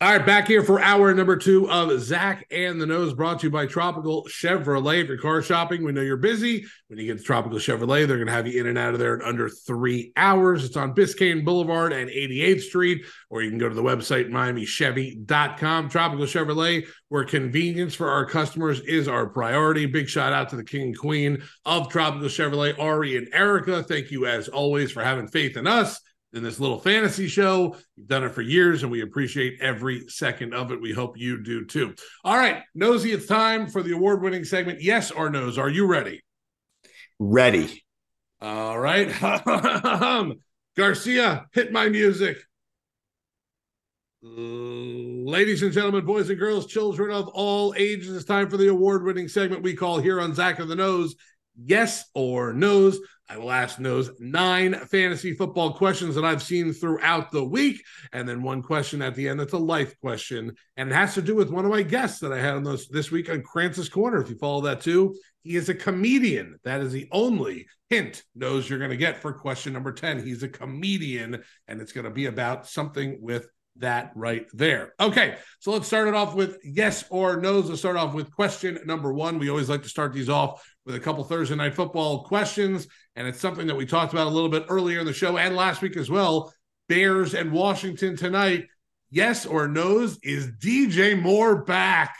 All right, back here for hour number two of Zach and the Nose, brought to you by Tropical Chevrolet. If you're car shopping, we know you're busy. When you get to Tropical Chevrolet, they're going to have you in and out of there in under three hours. It's on Biscayne Boulevard and 88th Street, or you can go to the website, MiamiChevy.com. Tropical Chevrolet, where convenience for our customers is our priority. Big shout out to the king and queen of Tropical Chevrolet, Ari and Erica. Thank you, as always, for having faith in us in this little fantasy show. You've done it for years, and we appreciate every second of it. We hope you do too. All right, Nosy, it's time for the award winning segment. Yes or no's? Are you ready? Ready. All right. Garcia, hit my music. Ladies and gentlemen, boys and girls, children of all ages, it's time for the award winning segment we call here on Zach of the Nose yes or no's. I will ask those nine fantasy football questions that I've seen throughout the week, and then one question at the end that's a life question, and it has to do with one of my guests that I had on those this week on Krantz's Corner. If you follow that too, he is a comedian. That is the only hint Nose you're going to get for question number ten. He's a comedian, and it's going to be about something with that right there. Okay, so let's start it off with yes or no's. Let's start off with question number one. We always like to start these off with a couple Thursday night football questions, and it's something that we talked about a little bit earlier in the show and last week as well. Bears and Washington tonight. Yes or no's? Is DJ Moore back?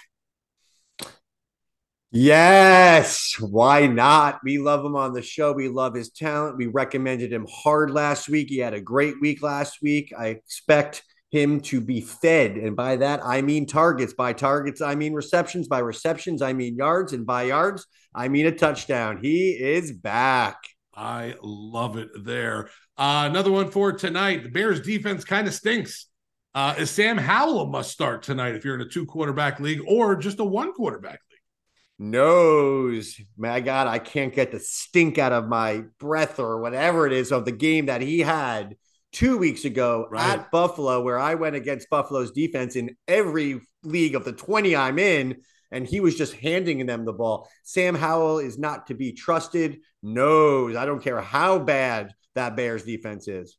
Yes, why not? We love him on the show. We love his talent. We recommended him hard last week. He had a great week last week. I expect him to be fed. And by that, I mean targets. By targets, I mean receptions. By receptions, I mean yards. And by yards, I mean a touchdown. He is back. I love it there. Uh, another one for tonight. The Bears defense kind of stinks. Uh, is Sam Howell a must start tonight if you're in a two quarterback league or just a one quarterback league? Nose, my God, I can't get the stink out of my breath or whatever it is of the game that he had two weeks ago right. at Buffalo, where I went against Buffalo's defense in every league of the 20 I'm in, and he was just handing them the ball. Sam Howell is not to be trusted. Nose I don't care how bad that Bears defense is.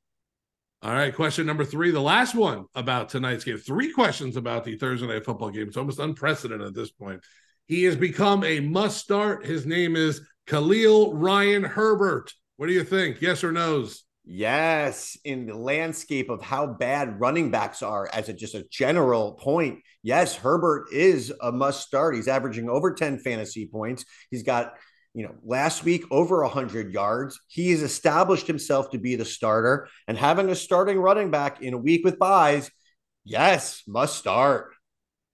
All right, question number three, the last one about tonight's game. Three questions about the Thursday night football game. It's almost unprecedented at this point. He has become a must start. His name is Khalil Ryan Herbert. What do you think? Yes or no's? Yes, in the landscape of how bad running backs are as a just a general point. Yes, Herbert is a must start. He's averaging over 10 fantasy points. He's got, you know, last week over 100 yards. He has established himself to be the starter and having a starting running back in a week with buys. Yes, must start.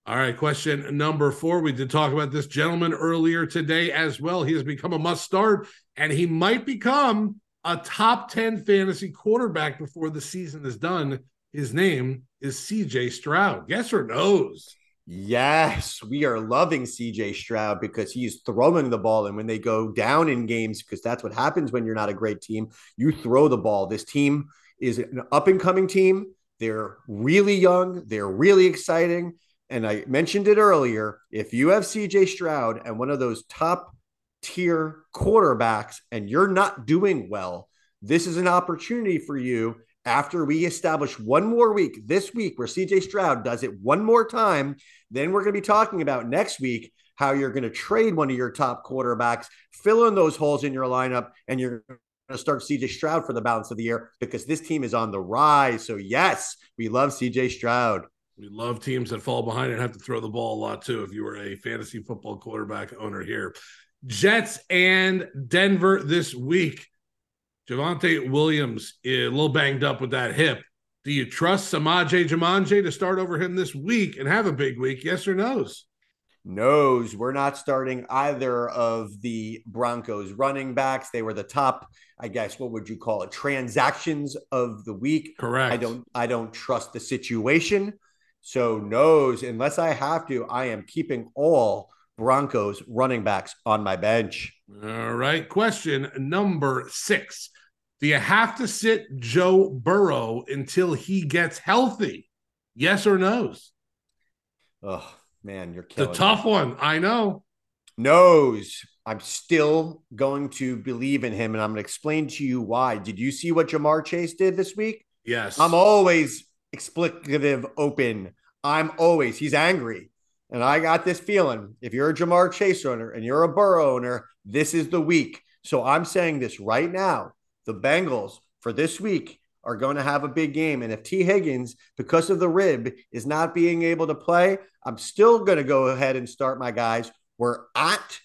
All right, question number four. We did talk about this gentleman earlier today as well. He has become a must start, and he might become a top 10 fantasy quarterback before the season is done. His name is CJ Stroud. Yes or no's? Yes, we are loving CJ Stroud because he's throwing the ball. And when they go down in games, because that's what happens when you're not a great team, you throw the ball. This team is an up and coming team. They're really young, they're really exciting. And I mentioned it earlier if you have CJ Stroud and one of those top tier quarterbacks and you're not doing well, this is an opportunity for you after we establish one more week this week where CJ Stroud does it one more time. Then we're going to be talking about next week how you're going to trade one of your top quarterbacks, fill in those holes in your lineup, and you're going to start CJ Stroud for the balance of the year because this team is on the rise. So, yes, we love CJ Stroud. We love teams that fall behind and have to throw the ball a lot too. If you were a fantasy football quarterback owner here, Jets and Denver this week. Javonte Williams a little banged up with that hip. Do you trust Samaje Jamanje to start over him this week and have a big week? Yes or no's? No's. We're not starting either of the Broncos running backs. They were the top, I guess, what would you call it? Transactions of the week. Correct. I don't I don't trust the situation. So no's, unless I have to, I am keeping all Broncos running backs on my bench. All right. Question number six. Do you have to sit Joe Burrow until he gets healthy? Yes or no's? Oh man, you're killing the tough me. one. I know. No's. I'm still going to believe in him, and I'm going to explain to you why. Did you see what Ja'Marr Chase did this week? Yes. I'm always explicative open. I'm always. He's angry. And I got this feeling if you're a Ja'Marr Chase owner and you're a Burrow owner, this is the week. So I'm saying this right now. The Bengals for this week are going to have a big game. And if Tee Higgins, because of the rib, is not being able to play, I'm still going to go ahead and start my guys. We're at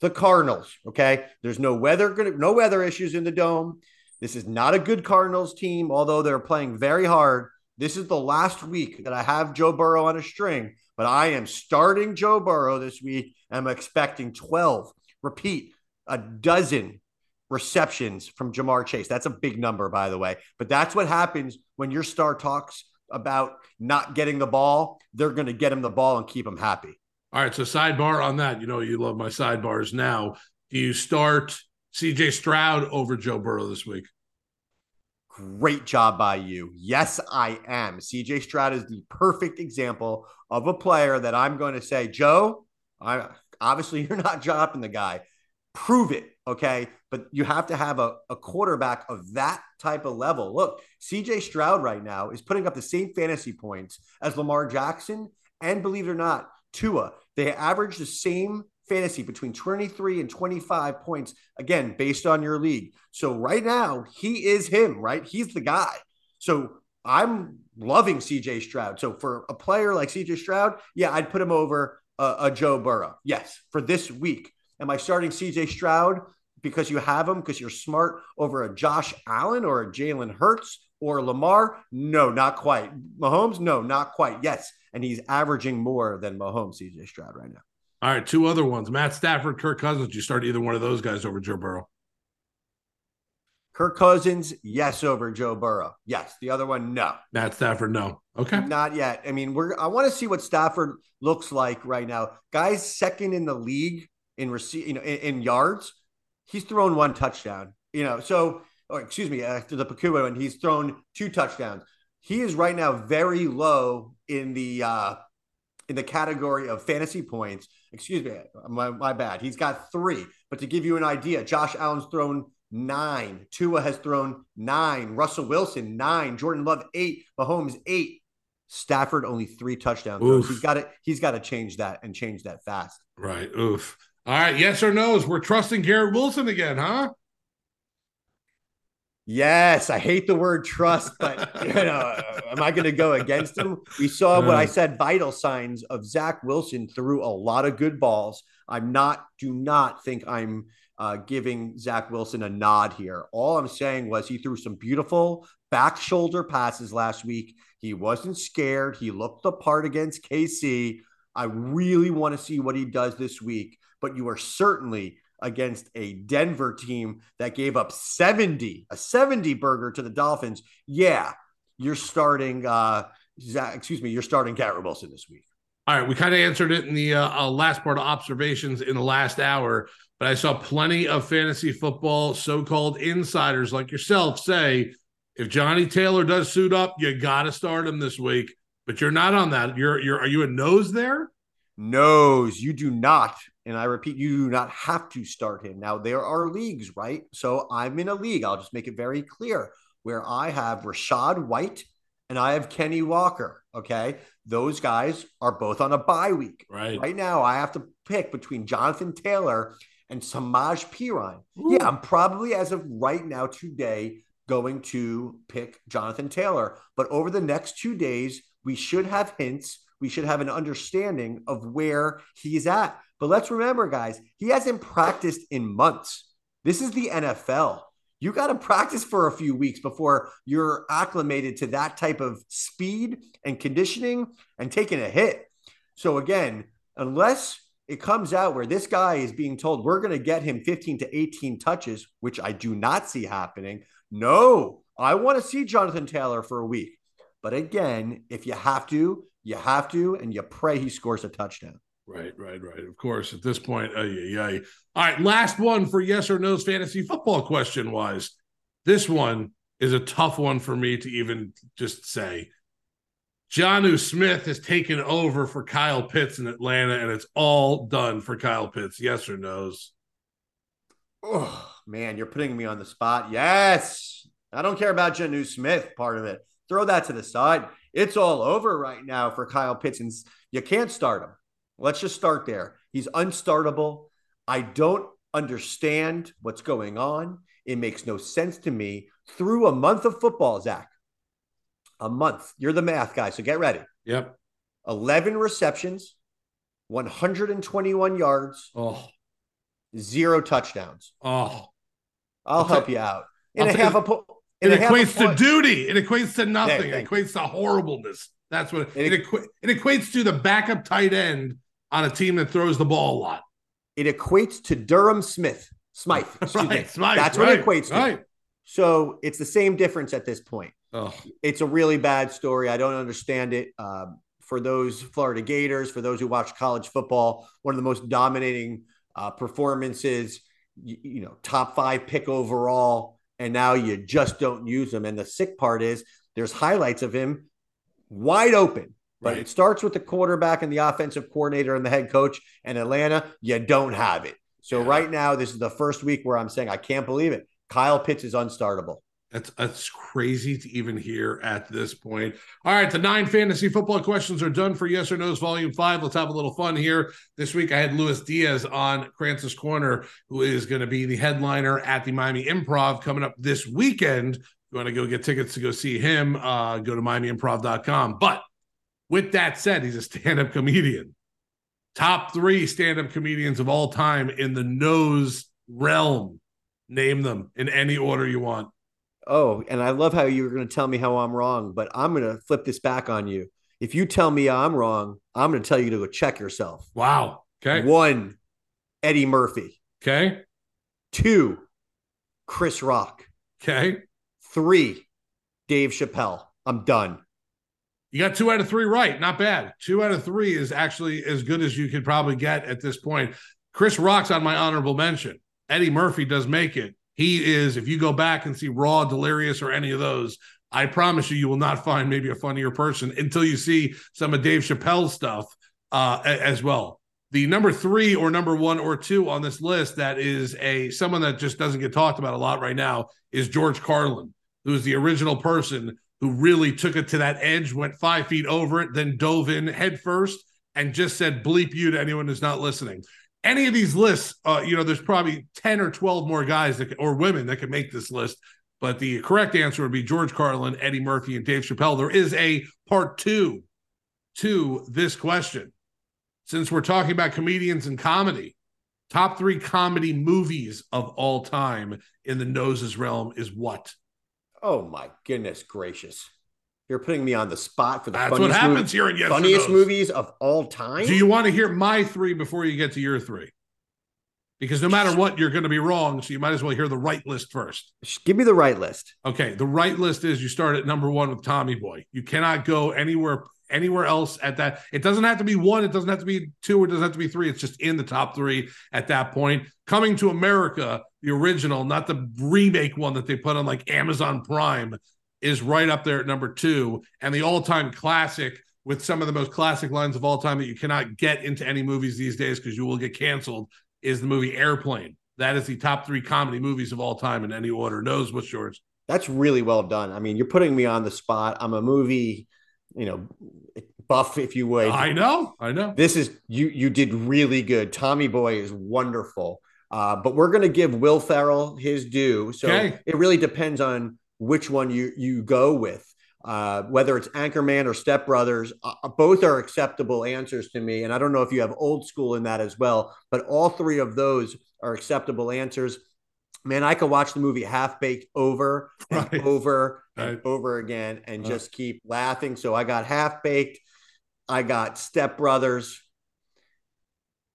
the Cardinals. Okay. There's no weather, no weather issues in the dome. This is not a good Cardinals team, although they're playing very hard. This is the last week that I have Joe Burrow on a string but I am starting Joe Burrow this week. I'm expecting 12, repeat, a dozen receptions from Ja'Marr Chase. That's a big number, by the way. But that's what happens when your star talks about not getting the ball. They're going to get him the ball and keep him happy. All right. So, sidebar on that. You know, you love my sidebars now. Do you start CJ Stroud over Joe Burrow this week? Great job by you. Yes, I am. CJ Stroud is the perfect example of a player that I'm going to say, Joe, I obviously you're not dropping the guy. Prove it. Okay. But you have to have a, a quarterback of that type of level. Look, CJ Stroud right now is putting up the same fantasy points as Lamar Jackson. And believe it or not, Tua. They average the same fantasy between 23 and 25 points, again, based on your league. So right now, he is him, right? He's the guy. So I'm loving CJ Stroud. So for a player like CJ Stroud, yeah, I'd put him over a, a Joe Burrow. Yes, for this week. Am I starting CJ Stroud because you have him because you're smart over a Josh Allen or a Jalen Hurts or Lamar? No, not quite. Mahomes? No, not quite. Yes. And he's averaging more than Mahomes, CJ Stroud right now. All right, two other ones. Matt Stafford, Kirk Cousins. You start either one of those guys over Joe Burrow. Kirk Cousins, yes, over Joe Burrow. Yes. The other one, no. Matt Stafford, no. Okay. Not yet. I mean, we're I want to see what Stafford looks like right now. Guys second in the league in receive, you know, in, in, yards. He's thrown one touchdown. You know, so or excuse me, after the Puka one, he's thrown two touchdowns. He is right now very low in the uh in the category of fantasy points. Excuse me, my, my bad. He's got three. But to give you an idea, Josh Allen's thrown nine. Tua has thrown nine. Russell Wilson, nine. Jordan Love, eight. Mahomes, eight. Stafford only three touchdowns. He's got to he's got to change that and change that fast. Right. Oof. All right. Yes or no's? We're trusting Garrett Wilson again, huh? Yes, I hate the word trust, but you know, am I going to go against him? We saw what I said vital signs of Zach Wilson threw a lot of good balls. I'm not, do not think I'm uh, giving Zach Wilson a nod here. All I'm saying was he threw some beautiful back shoulder passes last week. He wasn't scared. He looked the part against KC. I really want to see what he does this week, but you are certainly against a Denver team that gave up 70, a 70 burger to the Dolphins, yeah, you're starting, uh, excuse me, you're starting Garrett Wilson this week. All right, we kind of answered it in the uh, uh, last part of observations in the last hour, but I saw plenty of fantasy football so-called insiders like yourself say, if Johnny Taylor does suit up, you got to start him this week. But you're not on that. You're you're are you a nose there? Nose, you do not and I repeat, you do not have to start him. Now, there are leagues, right? So I'm in a league. I'll just make it very clear where I have Rachaad White and I have Kenny Walker. Okay. Those guys are both on a bye week. Right. Right now, I have to pick between Jonathan Taylor and Samaje Perine. Yeah, I'm probably as of right now today going to pick Jonathan Taylor. But over the next two days, we should have hints. We should have an understanding of where he's at. But let's remember, guys, he hasn't practiced in months. This is the NFL. You got to practice for a few weeks before you're acclimated to that type of speed and conditioning and taking a hit. So, again, unless it comes out where this guy is being told we're going to get him 15 to 18 touches, which I do not see happening. No, I want to see Jonathan Taylor for a week. But again, if you have to, you have to, and you pray he scores a touchdown. Right, right, right. Of course, at this point. All right, last one for yes or no's fantasy football question wise. This one is a tough one for me to even just say. Jonnu Smith has taken over for Kyle Pitts in Atlanta, and it's all done for Kyle Pitts. Yes or no's? Oh man, you're putting me on the spot. Yes. I don't care about Jonnu Smith part of it. Throw that to the side. It's all over right now for Kyle Pitts, and you can't start him. Let's just start there. He's unstartable. I don't understand what's going on. It makes no sense to me. Through a month of football, Zach, a month. You're the math guy, so get ready. Yep. 11 receptions, 121 yards, oh. zero touchdowns. oh. I'll, I'll help take- you out. I'll a half a po- It in a half a equates to point- duty. It equates to nothing. There, it equates to horribleness. That's what it, It- it, equi- it equates to the backup tight end on a team that throws the ball a lot. It equates to Durham Smith. Smythe. Right, Smythe, That's right, what it equates to. Right. So it's the same difference at this point. Oh, It's a really bad story. I don't understand it. Um, for those Florida Gators, for those who watch college football, one of the most dominating uh, performances, you, you know, top five pick overall, and now you just don't use him. And the sick part is there's highlights of him wide open. But Right. it starts with the quarterback and the offensive coordinator and the head coach. And Atlanta, you don't have it. So Yeah. right now, this is the first week where I'm saying I can't believe it. Kyle Pitts is unstartable. That's that's crazy to even hear at this point. All right, the nine fantasy football questions are done for yes or no's volume five. Let's have a little fun here. This week I had Luis Diaz on Krantz's Corner, who is going to be the headliner at the Miami Improv coming up this weekend. If you want to go get tickets to go see him, uh, go to MiamiImprov.com. But with that said, he's a stand-up comedian. Top three stand-up comedians of all time in the nose realm. Name them in any order you want. Oh, and I love how you were going to tell me how I'm wrong, but I'm going to flip this back on you. If you tell me I'm wrong, I'm going to tell you to go check yourself. Wow. Okay. One, Eddie Murphy. Okay. Two, Chris Rock. Okay. Three, Dave Chappelle. I'm done. You got two out of three right. Not bad. Two out of three is actually as good as you could probably get at this point. Chris Rock's on my honorable mention. Eddie Murphy does make it. He is, if you go back and see Raw, Delirious, or any of those, I promise you, you will not find maybe a funnier person until you see some of Dave Chappelle's stuff uh, as well. The number three or number one or two on this list that is a someone that just doesn't get talked about a lot right now is George Carlin, who's the original person who really took it to that edge, went five feet over it, then dove in headfirst and just said bleep you to anyone who's not listening. Any of these lists, uh, you know, there's probably 10 or 12 more guys that or women that could make this list. But the correct answer would be George Carlin, Eddie Murphy, and Dave Chappelle. There is a part two to this question. Since we're talking about comedians and comedy, top three comedy movies of all time in the noses realm is what? Oh my goodness gracious. You're putting me on the spot for the That's what funniest, happens movie- here in Yes funniest movies of all time. Do you want to hear my three before you get to your three? Because no matter what, you're going to be wrong. So you might as well hear the right list first. Give me the right list. Okay. The right list is you start at number one with Tommy Boy. You cannot go anywhere anywhere else at that. It doesn't have to be one. It doesn't have to be two. It doesn't have to be three. It's just in the top three at that point. Coming to America, the original, not the remake one that they put on like Amazon Prime, is right up there at number two. And the all-time classic with some of the most classic lines of all time that you cannot get into any movies these days because you will get canceled is the movie Airplane. That is the top three comedy movies of all time in any order. Nose what's yours. That's really well done. I mean, you're putting me on the spot. I'm a movie, you know, buff, if you would. I know, I know. This is you. You did really good. Tommy Boy is wonderful. Uh, but we're going to give Will Ferrell his due. So Okay. it really depends on which one you you go with. Uh, whether it's Anchorman or Step Brothers, uh, both are acceptable answers to me. And I don't know if you have old school in that as well, but all three of those are acceptable answers. Man, I could watch the movie Half Baked over and Right. over and Right. over again and Right. just keep laughing. So I got Half Baked, I got Step Brothers.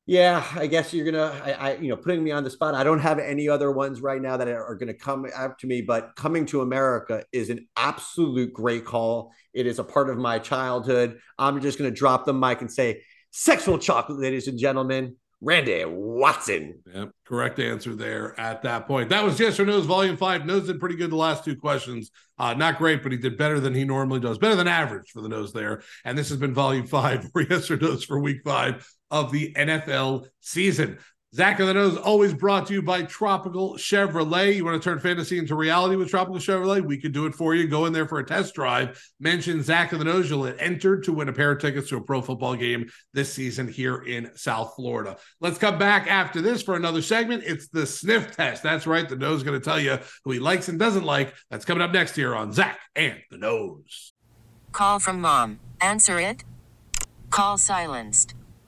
Yeah, I guess you're gonna, I, I, you know, putting me on the spot. I don't have any other ones right now that are, are gonna come up to me, but Coming to America is an absolute great call. It is a part of my childhood. I'm just gonna drop the mic and say, "Sexual chocolate, ladies and gentlemen." Randy Watson. Yep, correct answer there at that point. That was yes or no's volume five. Nose did pretty good the last two questions. Uh, not great, but he did better than he normally does. Better than average for the nose there. And this has been volume five for yes or no's for week five of the NFL season. Zach of the Nose, always brought to you by Tropical Chevrolet. You want to turn fantasy into reality with Tropical Chevrolet? We could do it for you. Go in there for a test drive. Mention Zach of the Nose. You'll get entered to win a pair of tickets to a pro football game this season here in South Florida. Let's come back after this for another segment. It's the sniff test. That's right. The nose is going to tell you who he likes and doesn't like. That's coming up next here on Zach and the Nose. Call from mom. Answer it. Call silenced.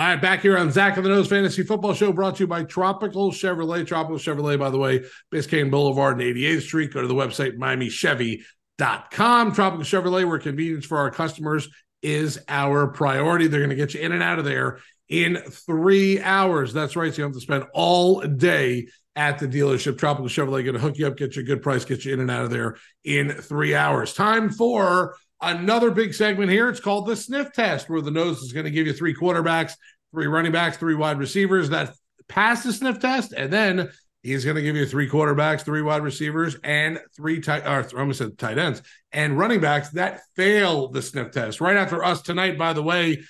All right, back here on Zach of the Nose Fantasy Football Show, brought to you by Tropical Chevrolet. Tropical Chevrolet, by the way, Biscayne Boulevard and 88th Street. Go to the website, MiamiChevy.com. Tropical Chevrolet, where convenience for our customers is our priority. They're going to get you in and out of there in three hours. That's right. So you don't have to spend all day at the dealership. Tropical Chevrolet going to hook you up, get you a good price, get you in and out of there in three hours. Time for another big segment here. It's called the sniff test, where the nose is going to give you three quarterbacks, three running backs, three wide receivers that pass the sniff test, and then he's going to give you three quarterbacks, three wide receivers, and three tight. Or I almost said tight ends and running backs that fail the sniff test. Right after us tonight, by the way,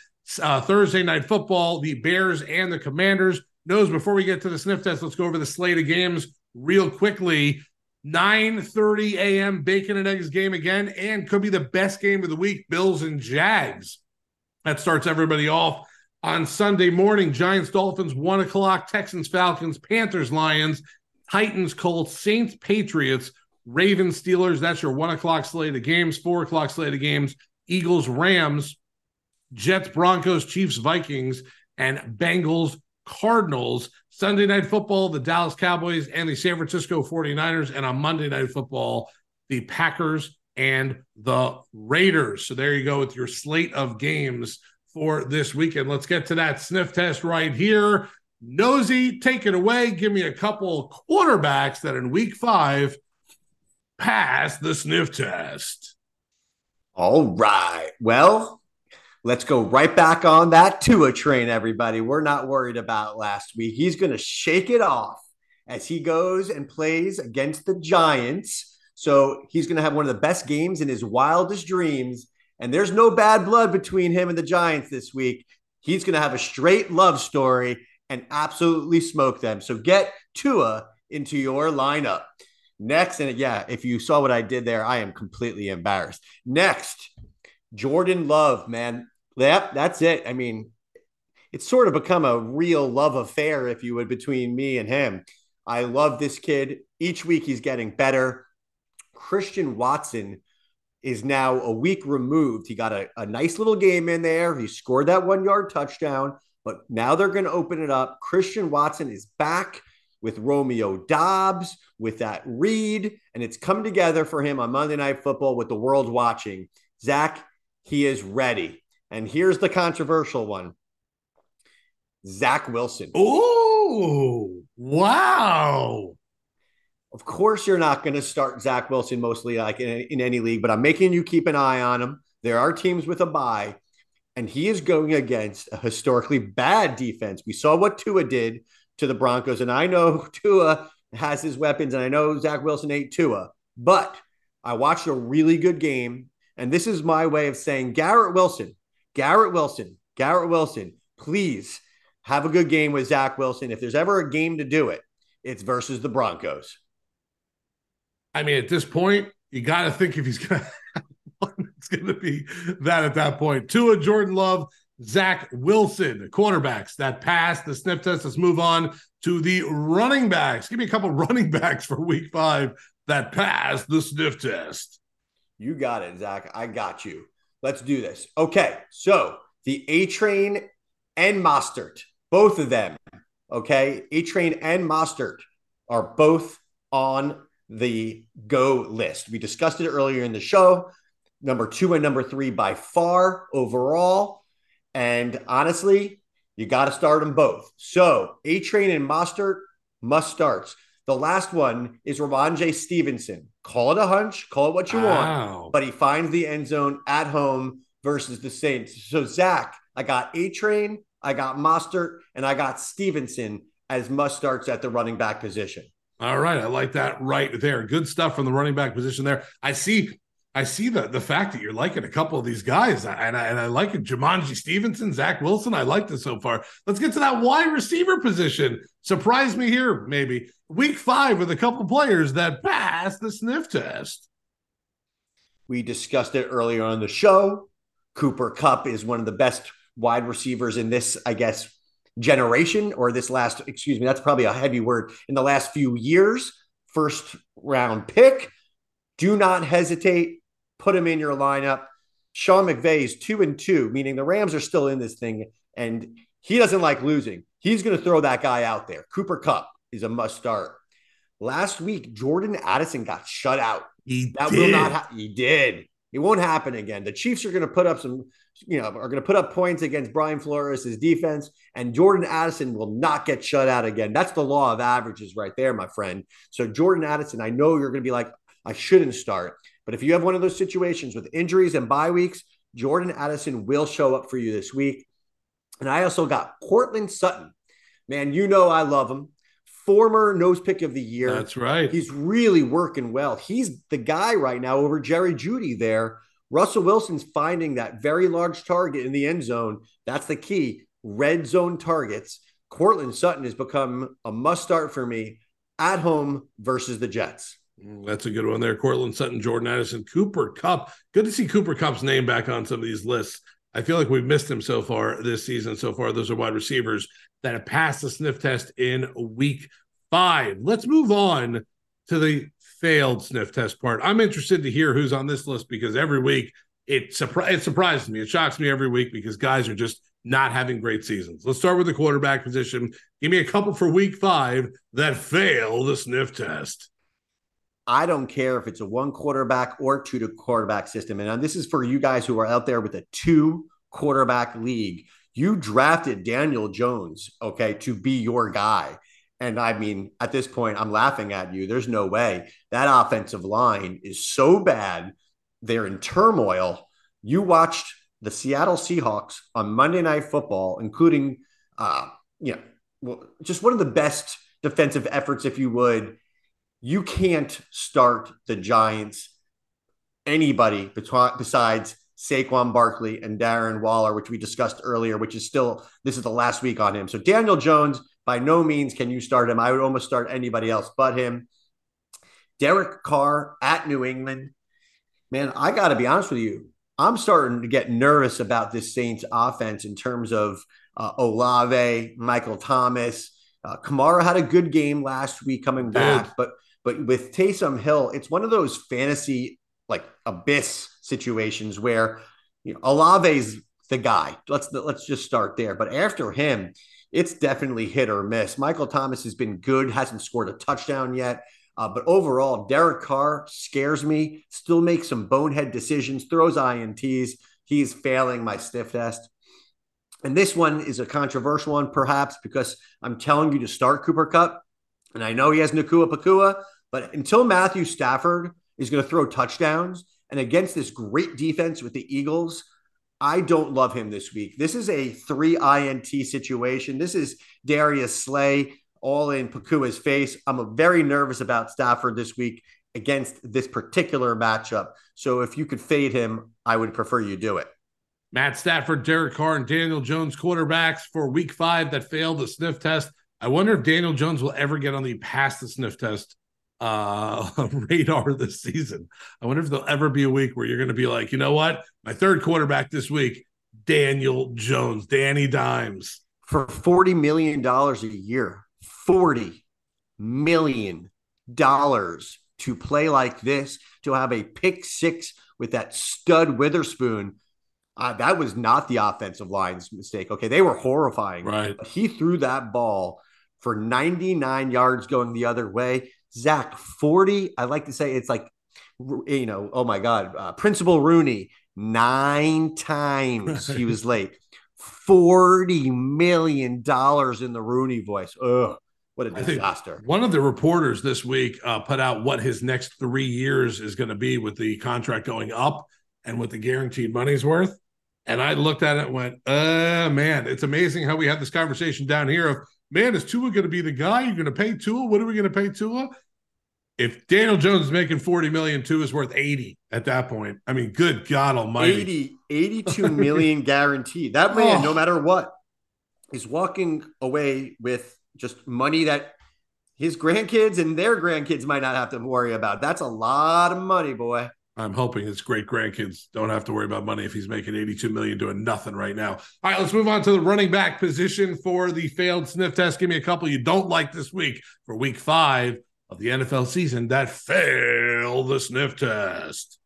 uh, Thursday night football, the Bears and the Commanders. Nose, before we get to the sniff test, let's go over the slate of games real quickly. 9:30 a.m. bacon and eggs game again, and could be the best game of the week. Bills and Jags. That starts everybody off on Sunday morning. Giants, Dolphins, one o'clock. Texans, Falcons, Panthers, Lions, Titans, Colts, Saints, Patriots, Ravens, Steelers. That's your one o'clock slate of games. Four o'clock slate of games. Eagles, Rams, Jets, Broncos, Chiefs, Vikings, and Bengals, Cardinals. Sunday night football, the Dallas Cowboys and the San Francisco 49ers. And on Monday night football, the Packers and the Raiders. So there you go with your slate of games for this weekend. Let's get to that sniff test right here. Nosy, take it away. Give me a couple quarterbacks that in week five pass the sniff test. All right. Well, let's go right back on that Tua train, everybody. We're not worried about last week. He's going to shake it off as he goes and plays against the Giants. So he's going to have one of the best games in his wildest dreams. And there's no bad blood between him and the Giants this week. He's going to have a straight love story and absolutely smoke them. So get Tua into your lineup. Next, and yeah, if you saw what I did there, I am completely embarrassed. Next, Jordan Love, man. Yep, that's it. I mean, it's sort of become a real love affair, if you would, between me and him. I love this kid. Each week he's getting better. Christian Watson is now a week removed. He got a, a nice little game in there. He scored that one yard touchdown. But now they're going to open it up. Christian Watson is back with Romeo Doubs, with that Reed, and it's come together for him on Monday Night Football with the world watching. Zach, he is ready. And here's the controversial one Zach Wilson. Oh, wow. Of course, you're not going to start Zach Wilson mostly like in, in any league, but I'm making you keep an eye on him. There are teams with a bye, and he is going against a historically bad defense. We saw what Tua did to the Broncos, and I know Tua has his weapons, and I know Zach Wilson ate Tua, but I watched a really good game, and this is my way of saying Garrett Wilson, Garrett Wilson, Garrett Wilson, please have a good game with Zach Wilson. If there's ever a game to do it, it's versus the Broncos. I mean, at this point, you got to think if he's going to it's going to be that at that point. Tua, Jordan Love, Zach Wilson, quarterbacks that pass the sniff test. Let's move on to the running backs. Give me a couple running backs for week five that pass the sniff test. You got it, Zach. I got you. Let's do this. Okay. So the A train and Mostert, both of them, okay? A train and Mostert are both on the go list. We discussed it earlier in the show. Number two and number three by far overall. And honestly, you got to start them both. So A Train and Mostert must starts. The last one is Rhamondre Stevenson. Call it a hunch, call it what you Wow. want, but he finds the end zone at home versus the Saints. So Zach, I got A Train, I got Mostert, and I got Stevenson as must starts at the running back position. All right, I like that right there. Good stuff from the running back position there. I see, I see the the fact that you're liking a couple of these guys, and I, and I like it. Jumanji Stevenson, Zach Wilson. I like this so far. Let's get to that wide receiver position. Surprise me here, maybe week five with a couple players that pass the sniff test. We discussed it earlier on the show. Cooper Kupp is one of the best wide receivers in this, I guess, generation or this last, excuse me, that's probably a heavy word in the last few years. First round pick. Do not hesitate. Put him in your lineup. Sean McVay is two and two, meaning the Rams are still in this thing, and he doesn't like losing. He's going to throw that guy out there. Cooper Kupp is a must start. Last week, Jordan Addison got shut out. He That did. will not. Ha- he did. It won't happen again. The Chiefs are going to put up some, you know, are going to put up points against Brian Flores' defense, and Jordan Addison will not get shut out again. That's the law of averages right there, my friend. So Jordan Addison, I know you're going to be like, I shouldn't start, but if you have one of those situations with injuries and bye weeks, Jordan Addison will show up for you this week. And I also got Courtland Sutton. Man, you know I love him. Former nose pick of the year. That's right. He's really working well. He's the guy right now over Jerry Jeudy there. Russell Wilson's finding that very large target in the end zone. That's the key. Red zone targets. Courtland Sutton has become a must start for me at home versus the Jets. Mm, That's a good one there. Courtland Sutton, Jordan Addison, Cooper Kupp. Good to see Cooper Kupp's name back on some of these lists. I feel like we've missed him so far this season. So far, those are wide receivers that have passed the sniff test in week five. Let's move on to the failed sniff test part. I'm interested to hear who's on this list because every week it, surpri- it surprises me. It shocks me every week because guys are just not having great seasons. Let's start with the quarterback position. Give me a couple for week five that fail the sniff test. I don't care if it's a one quarterback or two to quarterback system. And this is for you guys who are out there with a two quarterback league. You drafted Daniel Jones, okay, to be your guy. And I mean, at this point, I'm laughing at you. There's no way that offensive line is so bad. They're in turmoil. You watched the Seattle Seahawks on Monday Night Football, including, uh, you know, just one of the best defensive efforts, if you would. You can't start the Giants anybody besides Saquon Barkley and Darren Waller, which we discussed earlier, which is still this is the last week on him. So Daniel Jones, by no means can you start him. I would almost start anybody else but him. Derek Carr at New England. Man, I got to be honest with you. I'm starting to get nervous about this Saints offense in terms of uh, Olave, Michael Thomas. Uh, Kamara had a good game last week coming back, but but with Taysom Hill, it's one of those fantasy like abyss situations where you know Olave's the guy. Let's let's just start there. But after him, it's definitely hit or miss. Michael Thomas has been good, hasn't scored a touchdown yet. Uh, but overall, Derek Carr scares me, still makes some bonehead decisions, throws INTs. He's failing my sniff test. And this one is a controversial one, perhaps, because I'm telling you to start Cooper Kupp. And I know he has Nacua Puka, but until Matthew Stafford is going to throw touchdowns and against this great defense with the Eagles, I don't love him this week. This is a three INT situation. This is Darius Slay all in Puka's face. I'm very nervous about Stafford this week against this particular matchup. So if you could fade him, I would prefer you do it. Matt Stafford, Derek Carr, and Daniel Jones quarterbacks for week five that failed the sniff test. I wonder if Daniel Jones will ever get on the pass the sniff test uh, radar this season. I wonder if there'll ever be a week where you're going to be like, you know what? My third quarterback this week, Daniel Jones, Danny Dimes. For $40 million a year, $40 million to play like this, to have a pick six with that stud Witherspoon. Uh, that was not the offensive line's mistake. Okay. They were horrifying. Right. He threw that ball for 99 yards going the other way. Zach, 40. I like to say it's like, you know, oh my God, uh, Principal Rooney, nine times he was late. $40 million in the Rooney voice. Ugh. What a disaster. One of the reporters this week uh, put out what his next three years is going to be with the contract going up and with the guaranteed money's worth. And I looked at it and went, uh, man, it's amazing how we had this conversation down here of man, is Tua going to be the guy? You're going to pay Tua? What are we going to pay Tua? If Daniel Jones is making 40 million, Tua is worth 80 at that point. I mean, good God almighty. 80, 82 million guaranteed. That man, oh. no matter what, is walking away with just money that his grandkids and their grandkids might not have to worry about. That's a lot of money, boy. I'm hoping his great grandkids don't have to worry about money if he's making 82 million doing nothing right now. All right, let's move on to the running back position for the failed sniff test. Give me a couple you don't like this week for week five of the NFL season that failed the sniff test.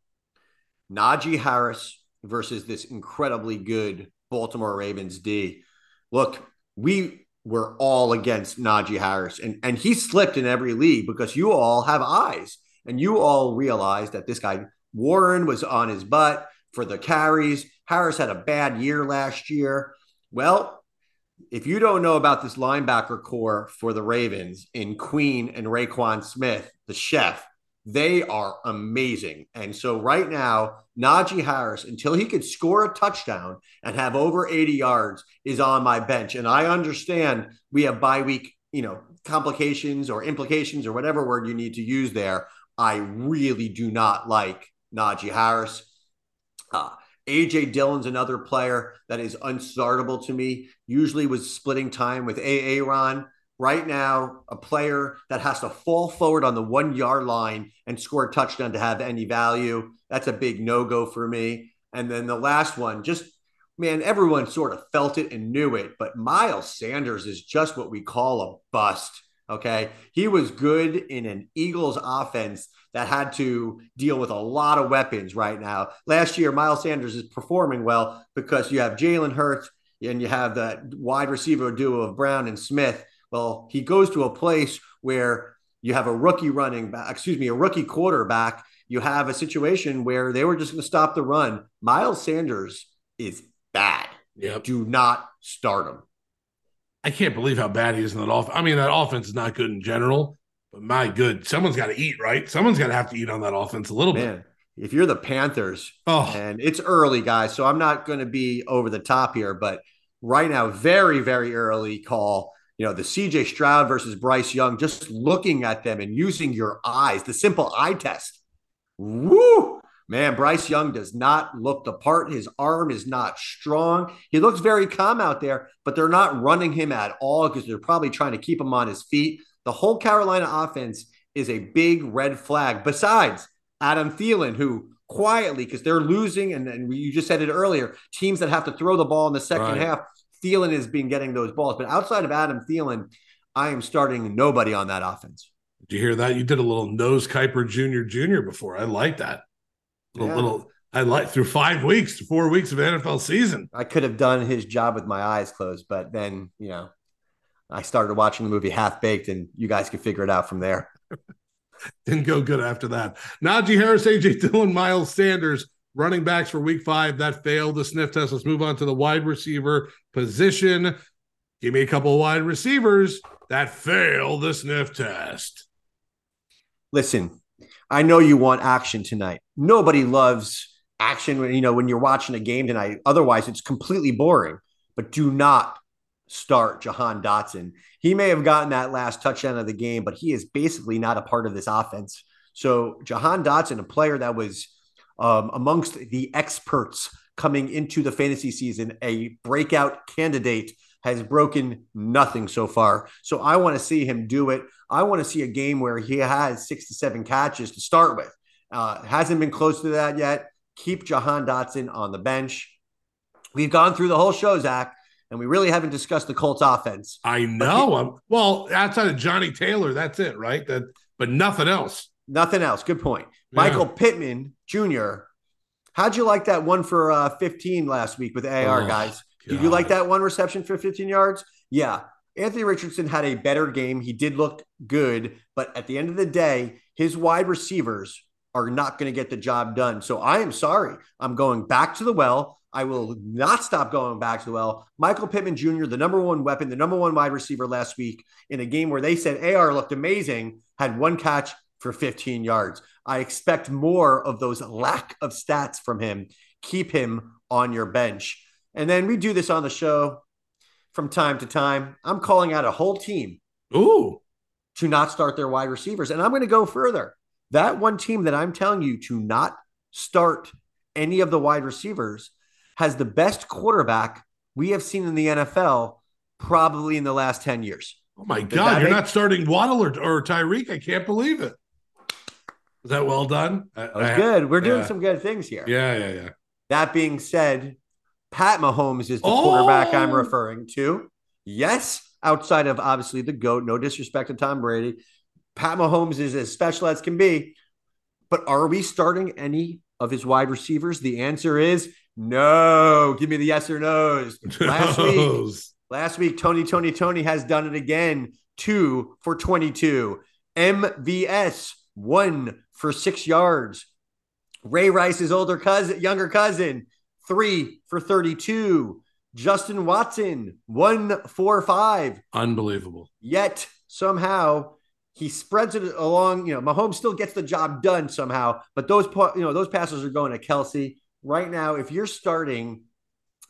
Najee Harris versus this incredibly good Baltimore Ravens D. Look, we were all against Najee Harris, and, and he slipped in every league because you all have eyes and you all realized that this guy Warren was on his butt for the carries. Harris had a bad year last year. Well, if you don't know about this linebacker core for the Ravens in Queen and Roquan Smith, the chef, they are amazing. And so right now, Najee Harris, until he could score a touchdown and have over 80 yards, is on my bench. And I understand we have bye week, you know, complications or implications or whatever word you need to use there. I really do not like Najee Harris. Uh, AJ Dillon's another player that is unstartable to me. Usually was splitting time with AA Ron. Right now, a player that has to fall forward on the one yard line and score a touchdown to have any value. That's a big no go for me. And then the last one, just man, everyone sort of felt it and knew it, but Miles Sanders is just what we call a bust. Okay. He was good in an Eagles offense that had to deal with a lot of weapons right now. Last year, Miles Sanders is performing well because you have Jalen Hurts and you have that wide receiver duo of Brown and Smith. Well, he goes to a place where you have a rookie running back, excuse me, a rookie quarterback. You have a situation where they were just going to stop the run. Miles Sanders is bad. Yep. Do not start him. I can't believe how bad he is in that offense. I mean, that offense is not good in general, but my good, someone's got to eat, right? Someone's got to have to eat on that offense a little Man, bit. If you're the Panthers, oh. and it's early, guys, so I'm not going to be over the top here, but right now, very, very early call. You know, the CJ Stroud versus Bryce Young, just looking at them and using your eyes, the simple eye test. Woo! Man, Bryce Young does not look the part. His arm is not strong. He looks very calm out there, but they're not running him at all because they're probably trying to keep him on his feet. The whole Carolina offense is a big red flag. Besides Adam Thielen, who quietly, because they're losing, and, and you just said it earlier, teams that have to throw the ball in the second right. half, Thielen has been getting those balls. But outside of Adam Thielen, I am starting nobody on that offense. Did you hear that? You did a little nose Kiper Junior Junior before. I like that. Little, yeah. little I like through five weeks, four weeks of NFL season. I could have done his job with my eyes closed, but then you know, I started watching the movie Half Baked, and you guys can figure it out from there. Didn't go good after that. Najee Harris, AJ Dillon, Miles Sanders, running backs for week five. That failed the sniff test. Let's move on to the wide receiver position. Give me a couple of wide receivers that fail the sniff test. Listen, I know you want action tonight. Nobody loves action when you know when you're watching a game tonight. Otherwise, it's completely boring. But do not start Jahan Dotson. He may have gotten that last touchdown of the game, but he is basically not a part of this offense. So Jahan Dotson, a player that was um, amongst the experts coming into the fantasy season, a breakout candidate, has broken nothing so far. So I want to see him do it. I want to see a game where he has six to seven catches to start with. Uh, hasn't been close to that yet. Keep Jahan Dotson on the bench. We've gone through the whole show, Zach, and we really haven't discussed the Colts offense. I know. He, well, outside of Johnny Taylor, that's it, right? That, but nothing else. Nothing else. Good point. Yeah. Michael Pittman Jr. How'd you like that one for uh, 15 last week with AR, oh, guys? Did you like that one reception for 15 yards? Yeah. Anthony Richardson had a better game. He did look good, but at the end of the day, his wide receivers are not going to get the job done. So I am sorry. I'm going back to the well. I will not stop going back to the well. Michael Pittman Jr., the number one weapon, the number one wide receiver last week in a game where they said AR looked amazing, had one catch for 15 yards. I expect more of those lack of stats from him. Keep him on your bench. And then we do this on the show from time to time. I'm calling out a whole team. Ooh. To not start their wide receivers. And I'm going to go further. That one team that I'm telling you to not start any of the wide receivers has the best quarterback we have seen in the NFL probably in the last 10 years. Oh my Does God, you're make- not starting Waddle or, or Tyreek. I can't believe it. Is that well done? That was I, good. We're doing yeah. some good things here. Yeah, yeah, yeah. That being said, Pat Mahomes is the oh! quarterback I'm oh! referring to. Yes, outside of obviously the GOAT, no disrespect to Tom Brady. Pat Mahomes is as special as can be. But are we starting any of his wide receivers? The answer is no. Give me the yes or no's. Last week, last week, Tony, Tony, Tony has done it again. Two for 22. MVS, one for six yards. Ray Rice's older cousin, younger cousin, three for 32. Justin Watson, one for five. Unbelievable. Yet somehow he spreads it along. You know, Mahomes still gets the job done somehow, but those you know those passes are going to Kelce right now. If you're starting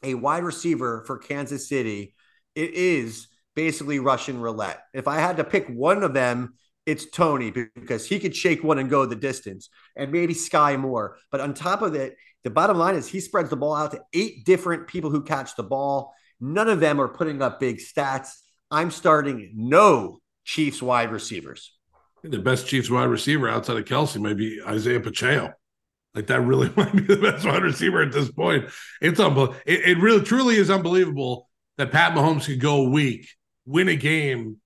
a wide receiver for Kansas City, it is basically Russian roulette. If I had to pick one of them, it's Tony because he could shake one and go the distance, and maybe Skyy Moore. But on top of it, the bottom line is he spreads the ball out to eight different people who catch the ball. None of them are putting up big stats. I'm starting no Chiefs wide receivers. The best Chiefs wide receiver outside of Kelce may be Isaiah Pacheco. Like that really might be the best wide receiver at this point. It's unbelievable. It, it really truly is unbelievable that Pat Mahomes could go a week, win a game,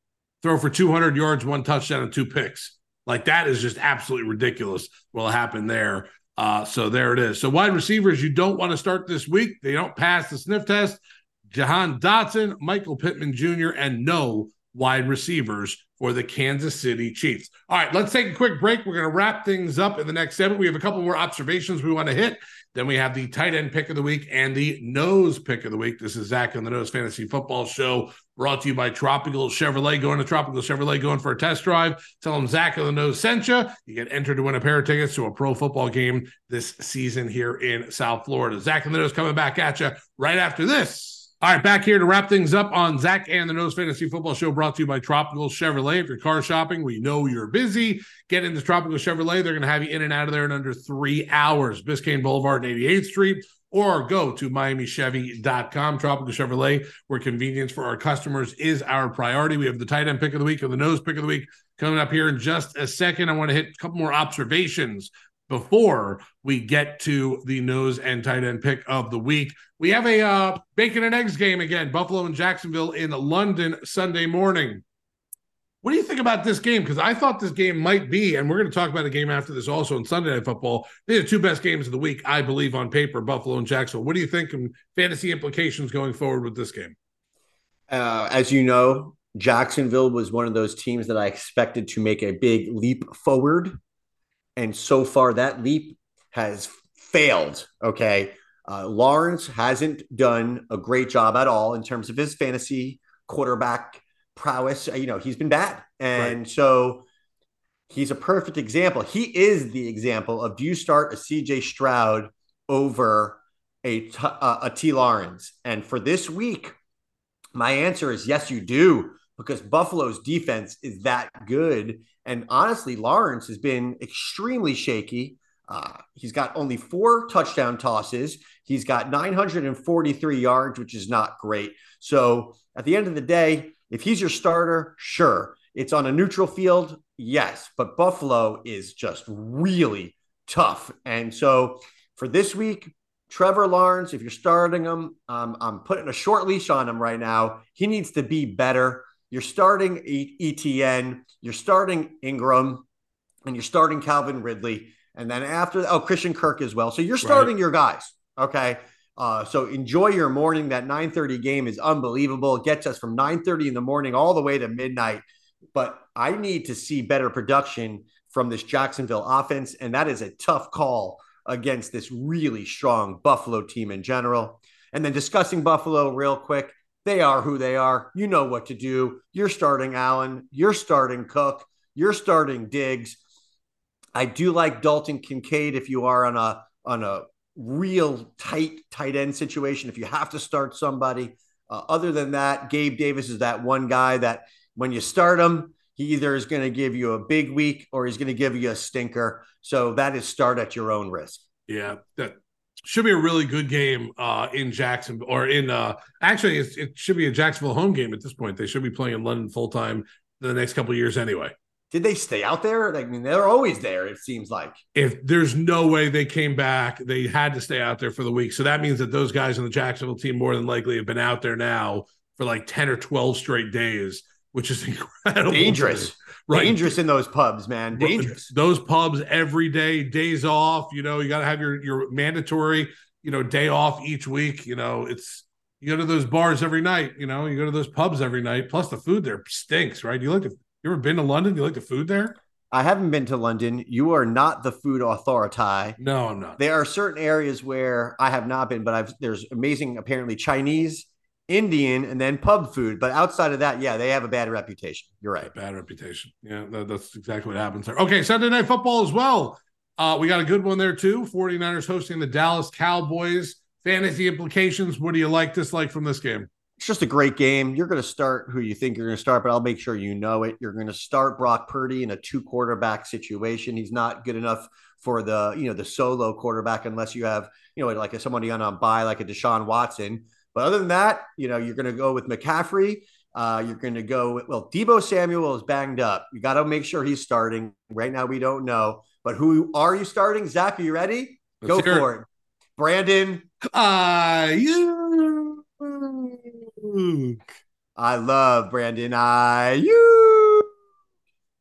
throw for 200 yards, one touchdown, and two picks. Like that is just absolutely ridiculous. What happened there? Uh, so there it is. So wide receivers you don't want to start this week. They don't pass the sniff test. Jahan Dotson, Michael Pittman Jr., and no wide receivers for the Kansas City Chiefs. All right, let's take a quick break. We're going to wrap things up in the next segment. We have a couple more observations we want to hit. Then we have the tight end pick of the week and the nose pick of the week. This is Zach on the Nose Fantasy Football Show, brought to you by Tropical Chevrolet. Going to Tropical Chevrolet, going for a test drive. Tell them Zach on the Nose sent you. You get entered to win a pair of tickets to a pro football game this season here in South Florida. Zach on the Nose coming back at you right after this. All right, back here to wrap things up on Zach and the Nose Fantasy Football Show brought to you by Tropical Chevrolet. If you're car shopping, we know you're busy. Get into Tropical Chevrolet. They're going to have you in and out of there in under three hours. Biscayne Boulevard and 88th Street, or go to MiamiChevy.com. Tropical Chevrolet, where convenience for our customers is our priority. We have the tight end pick of the week and the nose pick of the week coming up here in just a second. I want to hit a couple more observations before we get to the nose and tight end pick of the week. We have a uh, bacon and eggs game again, Buffalo and Jacksonville in London Sunday morning. What do you think about this game? Because I thought this game might be, and we're going to talk about a game after this also on Sunday Night Football. These are two best games of the week, I believe, on paper, Buffalo and Jacksonville. What do you think and fantasy implications going forward with this game? Uh, as you know, Jacksonville was one of those teams that I expected to make a big leap forward. And so far, that leap has failed. Okay. Uh, Lawrence hasn't done a great job at all in terms of his fantasy quarterback prowess. You know, he's been bad. And right. so he's a perfect example. He is the example of do you start a CJ Stroud over a, uh, a T Lawrence? And for this week, my answer is yes, you do, because Buffalo's defense is that good. And honestly, Lawrence has been extremely shaky. Uh, he's got only four touchdown tosses. He's got 943 yards, which is not great. So at the end of the day, if he's your starter, sure. It's on a neutral field, yes. But Buffalo is just really tough. And so for this week, Trevor Lawrence, if you're starting him, um, I'm putting a short leash on him right now. He needs to be better. You're starting ETN, you're starting Engram, and you're starting Calvin Ridley. And then after, oh, Christian Kirk as well. So you're starting right. your guys. Okay. Uh, so enjoy your morning. That 9:30 game is unbelievable. It gets us from 9:30 in the morning all the way to midnight. But I need to see better production from this Jacksonville offense, and that is a tough call against this really strong Buffalo team in general. And then discussing Buffalo real quick, they are who they are. You know what to do. You're starting Allen. You're starting Cook. You're starting Diggs. I do like Dalton Kincaid if you are on a on a real tight tight end situation. If you have to start somebody, uh, other than that, Gabe Davis is that one guy that when you start him, he either is going to give you a big week or he's going to give you a stinker. So that is start at your own risk. Yeah, that should be a really good game uh, in Jackson or in uh, actually it should be a Jacksonville home game at this point. They should be playing in London full time the next couple years anyway. Did they stay out there? I mean, they're always there. It seems like. If there's no way they came back, they had to stay out there for the week. So that means that those guys on the Jacksonville team more than likely have been out there now for like ten or twelve straight days, which is incredible. Dangerous right? dangerous in those pubs, man. Dangerous. Those pubs every day, days off. You know, you got to have your your mandatory, you know, day off each week. You know, it's you go to those bars every night. You know, you go to those pubs every night. Plus, the food there stinks, right? You like to, you ever been to London? You like the food there? I haven't been to London. You are not the food authority. No, I'm not. There are certain areas where I have not been, but I've there's amazing apparently Chinese Indian, and then pub food. But outside of that, yeah, they have a bad reputation. You're right. Bad reputation. Yeah, that, that's exactly what happens there. Okay, Sunday night football as well. Uh, we got a good one there too. 49ers hosting the Dallas Cowboys. Fantasy implications. What do you like dislike from this game? It's just a great game. You're going to start who you think you're going to start, but I'll make sure you know it. You're going to start Brock Purdy in a two quarterback situation. He's not good enough for the you know the solo quarterback unless you have you know like a, somebody on a buy like a Deshaun Watson but other than that, you know, you're going to go with McCaffrey. Uh, you're going to go with, well, Deebo Samuel is banged up. You got to make sure he's starting. Right now, we don't know. But who are you starting? Zach, are you ready? Let's go for it. it. Brandon. Uh, you. I love Brandon Aiyuk.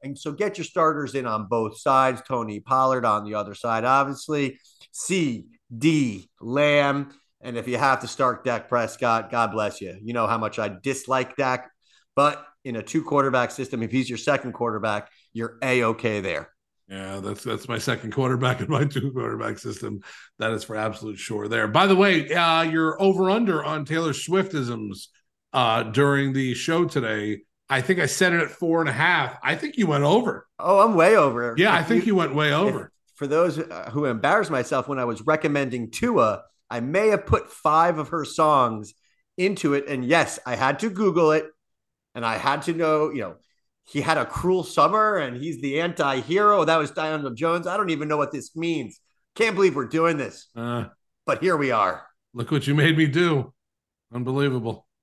And so get your starters in on both sides. Tony Pollard on the other side, obviously. C D Lamb. And if you have to start Dak Prescott, God bless you. You know how much I dislike Dak, but in a two quarterback system, if he's your second quarterback, you're a okay there. Yeah, that's that's my second quarterback in my two quarterback system. That is for absolute sure there. By the way, uh, you're over under on Taylor Swiftisms uh, during the show today. I think I set it at four and a half. I think you went over. Oh, I'm way over. Yeah, if I think you, you, went way over. For those uh, who embarrassed myself when I was recommending Tua, I may have put five of her songs into it. And yes, I had to Google it and I had to know, you know, he had a cruel summer and he's the anti hero. That was Diana Jones. I don't even know what this means. Can't believe we're doing this. Uh, but here we are. Look what you made me do. Unbelievable.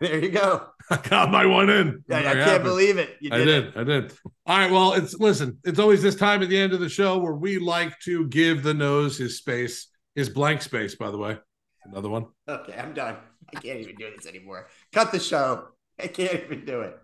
There you go. I got my one in. I, I can't happy. believe it. Did I did. It. I did. All right. Well, it's listen, it's always this time at the end of the show where we like to give the nose his space is blank space, by the way. Another one. Okay, I'm done. I can't even do this anymore. Cut the show. I can't even do it.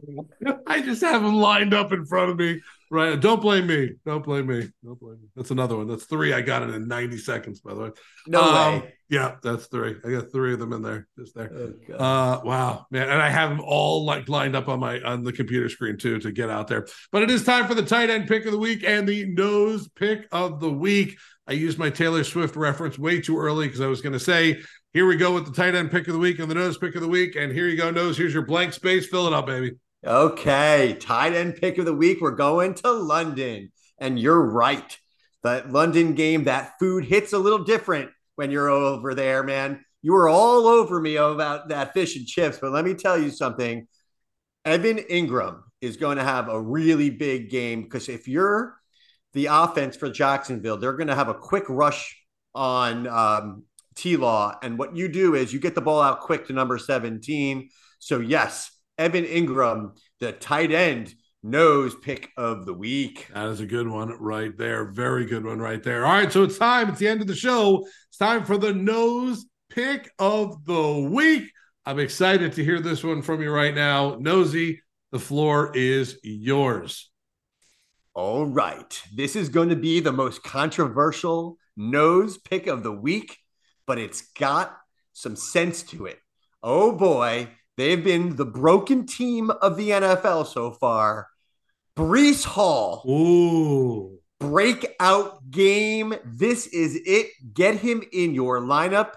I just have them lined up in front of me. Right. Don't blame me. Don't blame me. Don't blame me. That's another one. That's three. I got it in 90 seconds, by the way. No Um, way. Yeah, that's three. I got three of them in there. Just there. Oh, Uh wow, man. And I have them all like lined up on my on the computer screen too to get out there. But it is time for the tight end pick of the week and the nose pick of the week. I used my Taylor Swift reference way too early because I was going to say, here we go with the tight end pick of the week and the nose pick of the week. And here you go, nose. Here's your blank space. Fill it up, baby. Okay, tight end pick of the week. We're going to London. And you're right. That London game, that food hits a little different when you're over there, man. You were all over me about that fish and chips, but let me tell you something. Evan Engram is going to have a really big game because if you're the offense for Jacksonville, they're going to have a quick rush on um, T Law. And what you do is you get the ball out quick to number 17. So, yes, Evan Engram, the tight end, nose pick of the week. That is a good one right there. Very good one right there. All right, so it's time. It's the end of the show. It's time for the nose pick of the week. I'm excited to hear this one from you right now. Nosy, the floor is yours. All right. This is going to be the most controversial nose pick of the week, but it's got some sense to it. Oh boy, they've been the broken team of the NFL so far. Breece Hall, Ooh. breakout game. This is it. Get him in your lineup.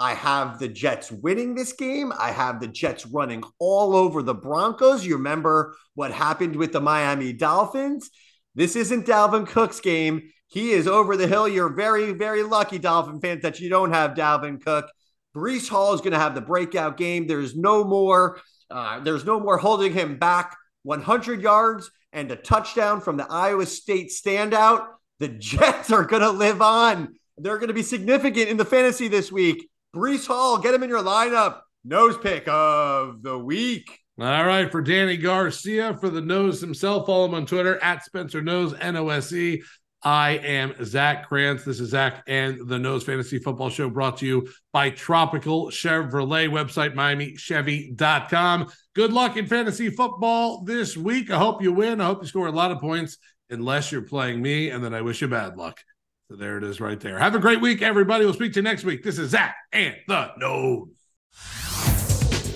I have the Jets winning this game. I have the Jets running all over the Broncos. You remember what happened with the Miami Dolphins? This isn't Dalvin Cook's game. He is over the hill. You're very, very lucky, Dolphin fans, that you don't have Dalvin Cook. Breece Hall is going to have the breakout game. There's no more. Uh, there's no more holding him back. 100 yards and a touchdown from the Iowa State standout. The Jets are going to live on. They're going to be significant in the fantasy this week. Breece Hall, get him in your lineup. Nose pick of the week. All right, for Danny Garcia, for the nose himself, follow him on Twitter at Spencer Nose, N O S E. I am Zach Krantz. This is Zach and the Nose Fantasy Football Show brought to you by Tropical Chevrolet website, MiamiChevy.com. Good luck in fantasy football this week. I hope you win. I hope you score a lot of points, unless you're playing me, and then I wish you bad luck. So there it is right there. Have a great week, everybody. We'll speak to you next week. This is Zach and the Nose.